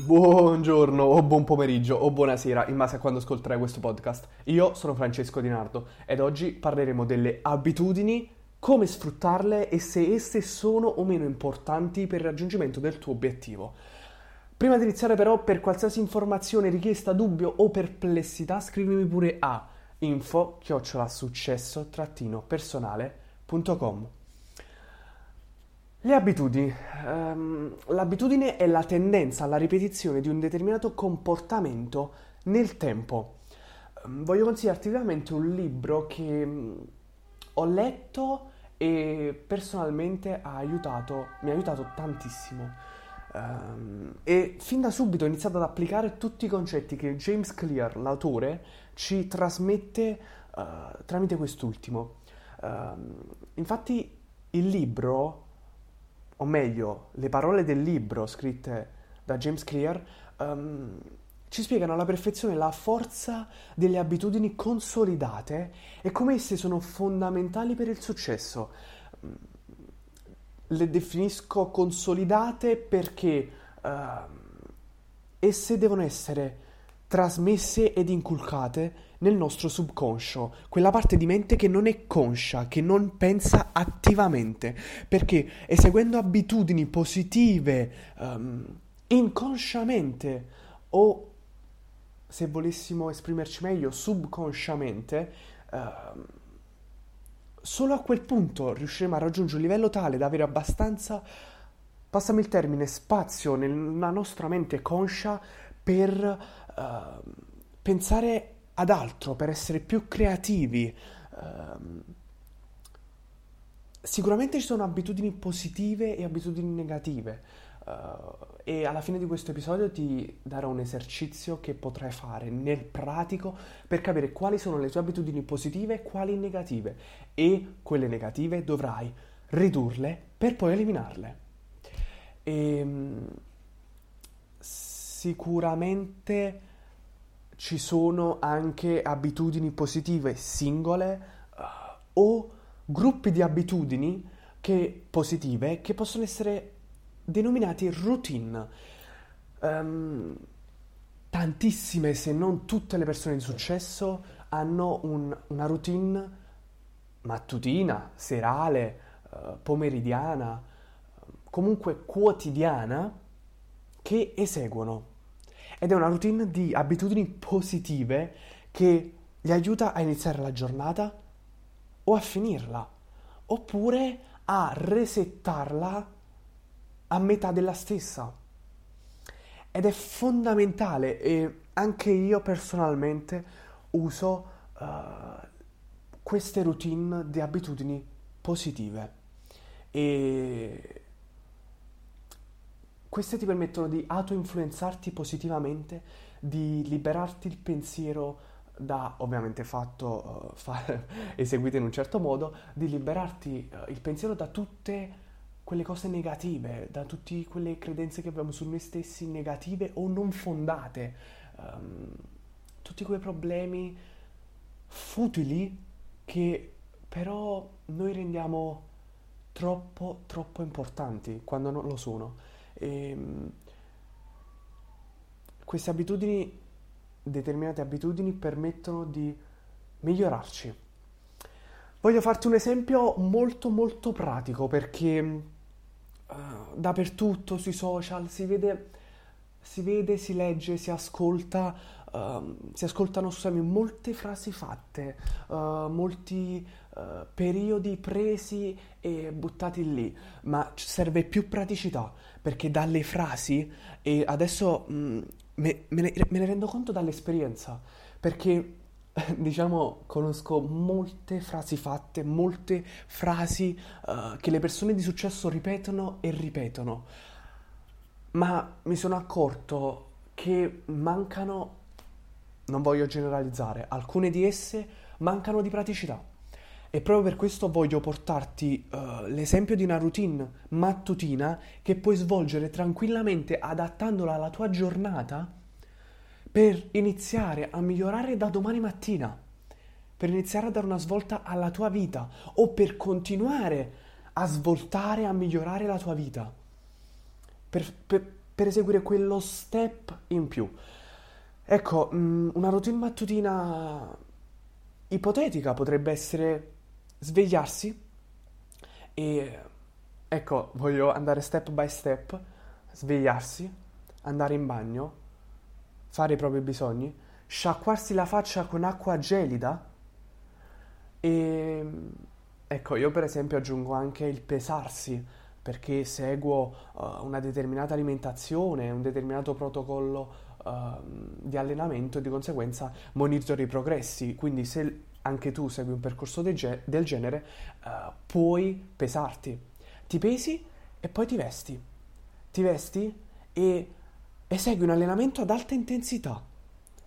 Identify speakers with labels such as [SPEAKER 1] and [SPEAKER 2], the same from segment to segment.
[SPEAKER 1] Buongiorno o buon pomeriggio o buonasera in base a quando ascolterai questo podcast. Io sono Francesco Di Nardo ed oggi parleremo delle abitudini, come sfruttarle e se esse sono o meno importanti per il raggiungimento del tuo obiettivo. Prima di iniziare però, per qualsiasi informazione, richiesta, dubbio o perplessità, scrivimi pure a info chiocciolasuccesso-personale.com le abitudini. Um, l'abitudine è la tendenza alla ripetizione di un determinato comportamento nel tempo. Um, voglio consigliarti vivamente un libro che um, ho letto e personalmente ha aiutato, mi ha aiutato tantissimo. e fin da subito ho iniziato ad applicare tutti i concetti che James Clear, l'autore, ci trasmette uh, tramite quest'ultimo. infatti il libro o meglio, le parole del libro scritte da James Clear, um, ci spiegano alla perfezione la forza delle abitudini consolidate e come esse sono fondamentali per il successo. Le definisco consolidate perché uh, esse devono essere trasmesse ed inculcate nel nostro subconscio, quella parte di mente che non è conscia, che non pensa attivamente, perché eseguendo abitudini positive um, inconsciamente o se volessimo esprimerci meglio subconsciamente, uh, solo a quel punto riusciremo a raggiungere un livello tale da avere abbastanza, passami il termine, spazio nella nostra mente conscia per uh, pensare ad altro, per essere più creativi. Um, sicuramente ci sono abitudini positive e abitudini negative. Uh, e alla fine di questo episodio ti darò un esercizio che potrai fare nel pratico per capire quali sono le tue abitudini positive e quali negative e quelle negative dovrai ridurle per poi eliminarle. E, um, sicuramente ci sono anche abitudini positive singole uh, o gruppi di abitudini che, positive che possono essere denominati routine. Um, tantissime, se non tutte le persone di successo hanno un, una routine mattutina, serale, uh, pomeridiana, comunque quotidiana che eseguono ed è una routine di abitudini positive che gli aiuta a iniziare la giornata o a finirla, oppure a resettarla a metà della stessa. Ed è fondamentale e anche io personalmente uso uh, queste routine di abitudini positive e queste ti permettono di auto-influenzarti positivamente, di liberarti il pensiero da, ovviamente fatto, uh, fa, eseguito in un certo modo, di liberarti uh, il pensiero da tutte quelle cose negative, da tutte quelle credenze che abbiamo su noi stessi negative o non fondate, um, tutti quei problemi futili che però noi rendiamo troppo, troppo importanti quando non lo sono. E, ehm, queste abitudini, determinate abitudini, permettono di migliorarci. Voglio farti un esempio molto molto pratico perché uh, dappertutto sui social si vede, si vede, si legge, si ascolta, uh, si ascoltano scusami, molte frasi fatte, uh, molti periodi presi e buttati lì, ma serve più praticità perché dalle frasi, e adesso mh, mm, me, me, ne, me ne rendo conto dall'esperienza, perché diciamo, conosco molte frasi fatte, molte frasi uh, che le persone di successo ripetono e ripetono, ma mi sono accorto che mancano, non voglio generalizzare, alcune di esse mancano di praticità. E proprio per questo voglio portarti uh, l'esempio di una routine mattutina che puoi svolgere tranquillamente adattandola alla tua giornata per iniziare a migliorare da domani mattina, per iniziare a dare una svolta alla tua vita o per continuare a svoltare, a migliorare la tua vita. Per, per, per eseguire quello step in più. Ecco, mm, una routine mattutina ipotetica potrebbe essere svegliarsi e ecco, voglio andare step by step, svegliarsi, andare in bagno, fare i propri bisogni, sciacquarsi la faccia con acqua gelida e ecco, io per esempio aggiungo anche il pesarsi perché seguo uh, una determinata alimentazione, un determinato protocollo di allenamento e di conseguenza monitori i progressi. Quindi se anche tu segui un percorso de del genere, uh, puoi pesarti. Ti pesi e poi ti vesti. Ti vesti e esegui un allenamento ad alta intensità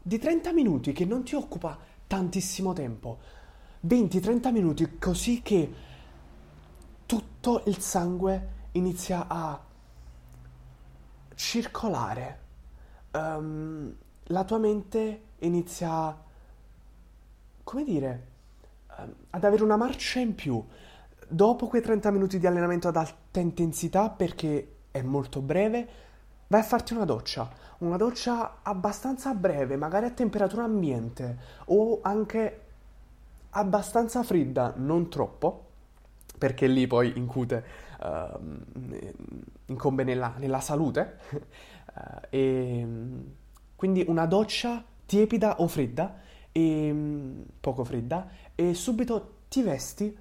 [SPEAKER 1] di 30 minuti che non ti occupa tantissimo tempo. 20-30 minuti così che tutto il sangue inizia a circolare. Um, la tua mente inizia, come dire, um, ad avere una marcia in più. Dopo quei 30 minuti di allenamento ad alta intensità, perché è molto breve, vai a farti una doccia. Una doccia abbastanza breve, magari a temperatura ambiente o anche abbastanza fredda, non troppo, perché lì poi incute, uh, incombe nella, nella salute. Uh, e, quindi una doccia tiepida o fredda, e, poco fredda, e subito ti vesti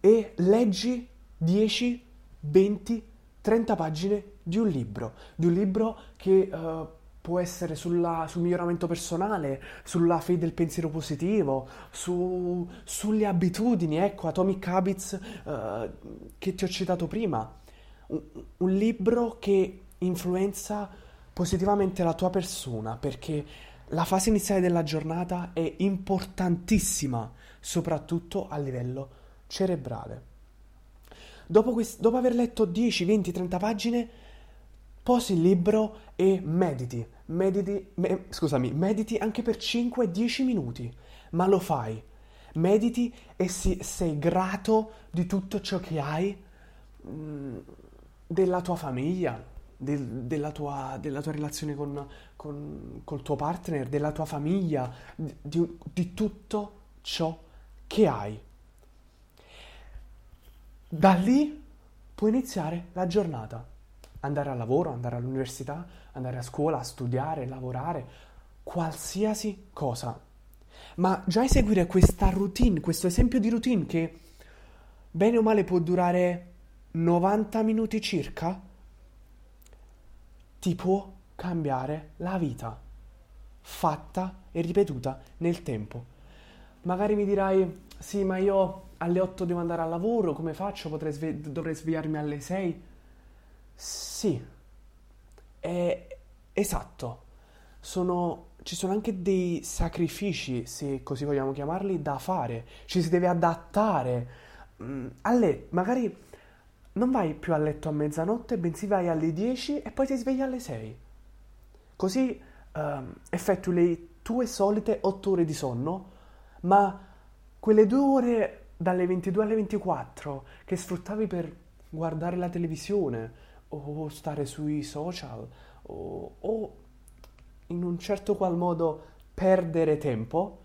[SPEAKER 1] e leggi 10, 20, 30 pagine di un libro, di un libro che uh, può essere sulla, sul miglioramento personale, sulla fede del pensiero positivo, su, sulle abitudini, ecco, Atomic Habits uh, che ti ho citato prima. Un, un libro che influenza positivamente la tua persona perché la fase iniziale della giornata è importantissima, soprattutto a livello cerebrale. Dopo, quest- dopo aver letto 10, 20, 30 pagine, posi il libro e mediti. Mediti, me, scusami, mediti anche per 5-10 minuti, ma lo fai. Mediti e si, sei grato di tutto ciò che hai, mh, mm, della tua famiglia, del, della, tua, della, tua, relazione con, con, col tuo partner, della tua famiglia, di, di tutto ciò che hai. Da lì puoi iniziare la giornata andare al lavoro, andare all'università, andare a scuola, studiare, lavorare, qualsiasi cosa. Ma già eseguire questa routine, questo esempio di routine che bene o male può durare 90 minuti circa, ti può cambiare la vita, fatta e ripetuta nel tempo. Magari mi dirai, sì, ma io alle 8 devo andare al lavoro, come faccio? Sve- dovrei svegliarmi alle 6? Sì, è esatto. Sono, ci sono anche dei sacrifici, se così vogliamo chiamarli, da fare. Ci si deve adattare. Mm, alle, magari non vai più a letto a mezzanotte, bensì vai alle 10 e poi ti svegli alle 6. Così um, effettui le tue solite 8 ore di sonno, ma quelle due ore dalle 22 alle 24 che sfruttavi per guardare la televisione, o stare sui social o, o in un certo qual modo perdere tempo,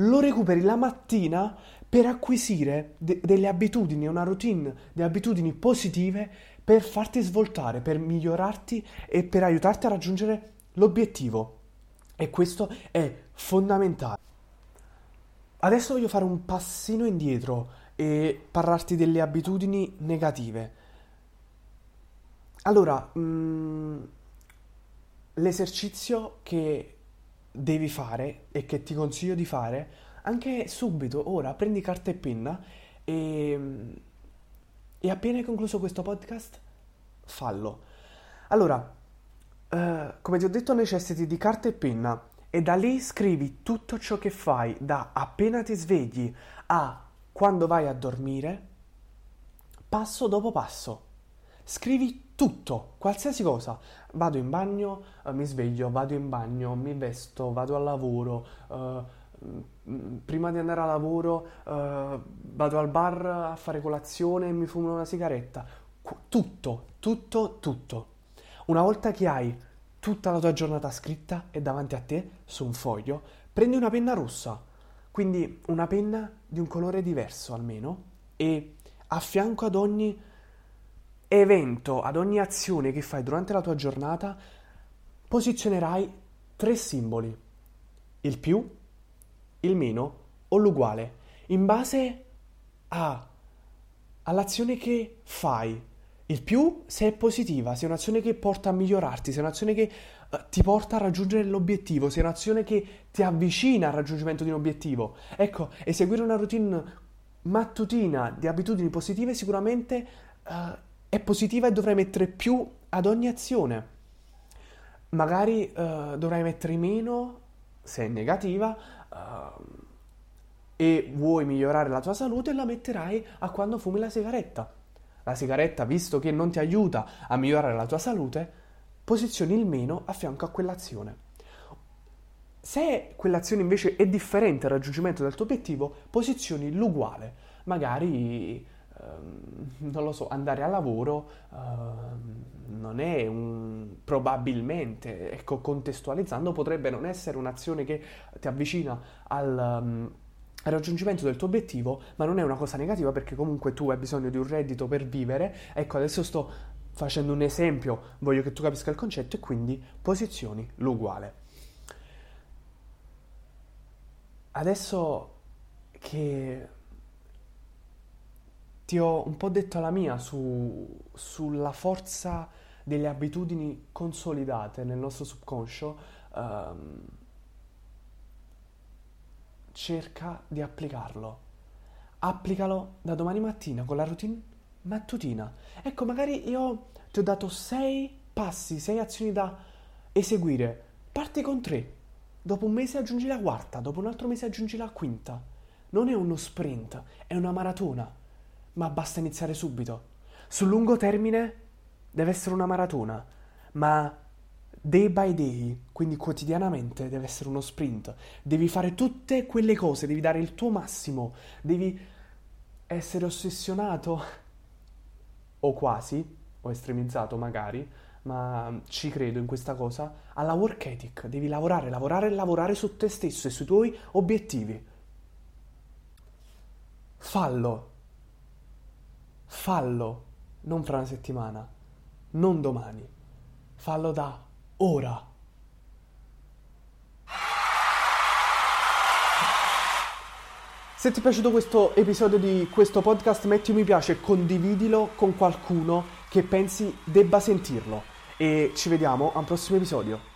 [SPEAKER 1] lo recuperi la mattina per acquisire de- delle abitudini, una routine di abitudini positive per farti svoltare, per migliorarti e per aiutarti a raggiungere l'obiettivo. E questo è fondamentale. Adesso voglio fare un passino indietro e parlarti delle abitudini negative. Allora, mh, mm, l'esercizio che devi fare e che ti consiglio di fare anche subito, ora, prendi carta e penna e, e appena hai concluso questo podcast, fallo. Allora, eh, come ti ho detto, necessiti di carta e penna e da lì scrivi tutto ciò che fai da appena ti svegli a quando vai a dormire, passo dopo passo. Scrivi tutto, qualsiasi cosa. Vado in bagno, uh, mi sveglio, vado in bagno, mi vesto, vado al lavoro. Uh, prima di andare al lavoro uh, vado al bar a fare colazione e mi fumo una sigaretta. Tutto, tutto, tutto. Una volta che hai tutta la tua giornata scritta e davanti a te su un foglio, prendi una penna rossa, quindi una penna di un colore diverso almeno, e a fianco ad ogni evento, ad ogni azione che fai durante la tua giornata, posizionerai tre simboli, il più, il meno o l'uguale, in base a, all'azione che fai il più se è positiva, se è un'azione che porta a migliorarti, se è un'azione che uh, ti porta a raggiungere l'obiettivo, se è un'azione che ti avvicina al raggiungimento di un obiettivo. Ecco, eseguire una routine mattutina di abitudini positive sicuramente uh, è positiva e dovrai mettere più ad ogni azione. Magari uh, dovrai mettere meno se è negativa e vuoi migliorare la tua salute la metterai a quando fumi la sigaretta la sigaretta, visto che non ti aiuta a migliorare la tua salute, posizioni il meno a fianco a quell'azione. Se quell'azione invece è differente al raggiungimento del tuo obiettivo, posizioni l'uguale. Magari, non lo so, andare a lavoro ehm, non è un... probabilmente, ecco, contestualizzando, potrebbe non essere un'azione che ti avvicina al... Um, al raggiungimento del tuo obiettivo, ma non è una cosa negativa perché comunque tu hai bisogno di un reddito per vivere. Ecco, adesso sto facendo un esempio, voglio che tu capisca il concetto e quindi posizioni l'uguale. Adesso che ti ho un po' detto la mia su, sulla forza delle abitudini consolidate nel nostro subconscio, um, cerca di applicarlo. Applicalo da domani mattina con la routine mattutina. Ecco, magari io ti ho dato sei passi, sei azioni da eseguire. Parti con tre. Dopo un mese aggiungi la quarta, dopo un altro mese aggiungi la quinta. Non è uno sprint, è una maratona, ma basta iniziare subito. Sul lungo termine deve essere una maratona, ma day by day, quindi quotidianamente deve essere uno sprint. Devi fare tutte quelle cose, devi dare il tuo massimo, devi essere ossessionato o quasi, o estremizzato magari, ma ci credo in questa cosa, alla work ethic. Devi lavorare, lavorare e lavorare su te stesso e sui tuoi obiettivi. Fallo. Fallo, non fra una settimana, non domani. Fallo da ora. Se ti è piaciuto questo episodio di questo podcast, metti un mi piace e condividilo con qualcuno che pensi debba sentirlo. E ci vediamo al prossimo episodio.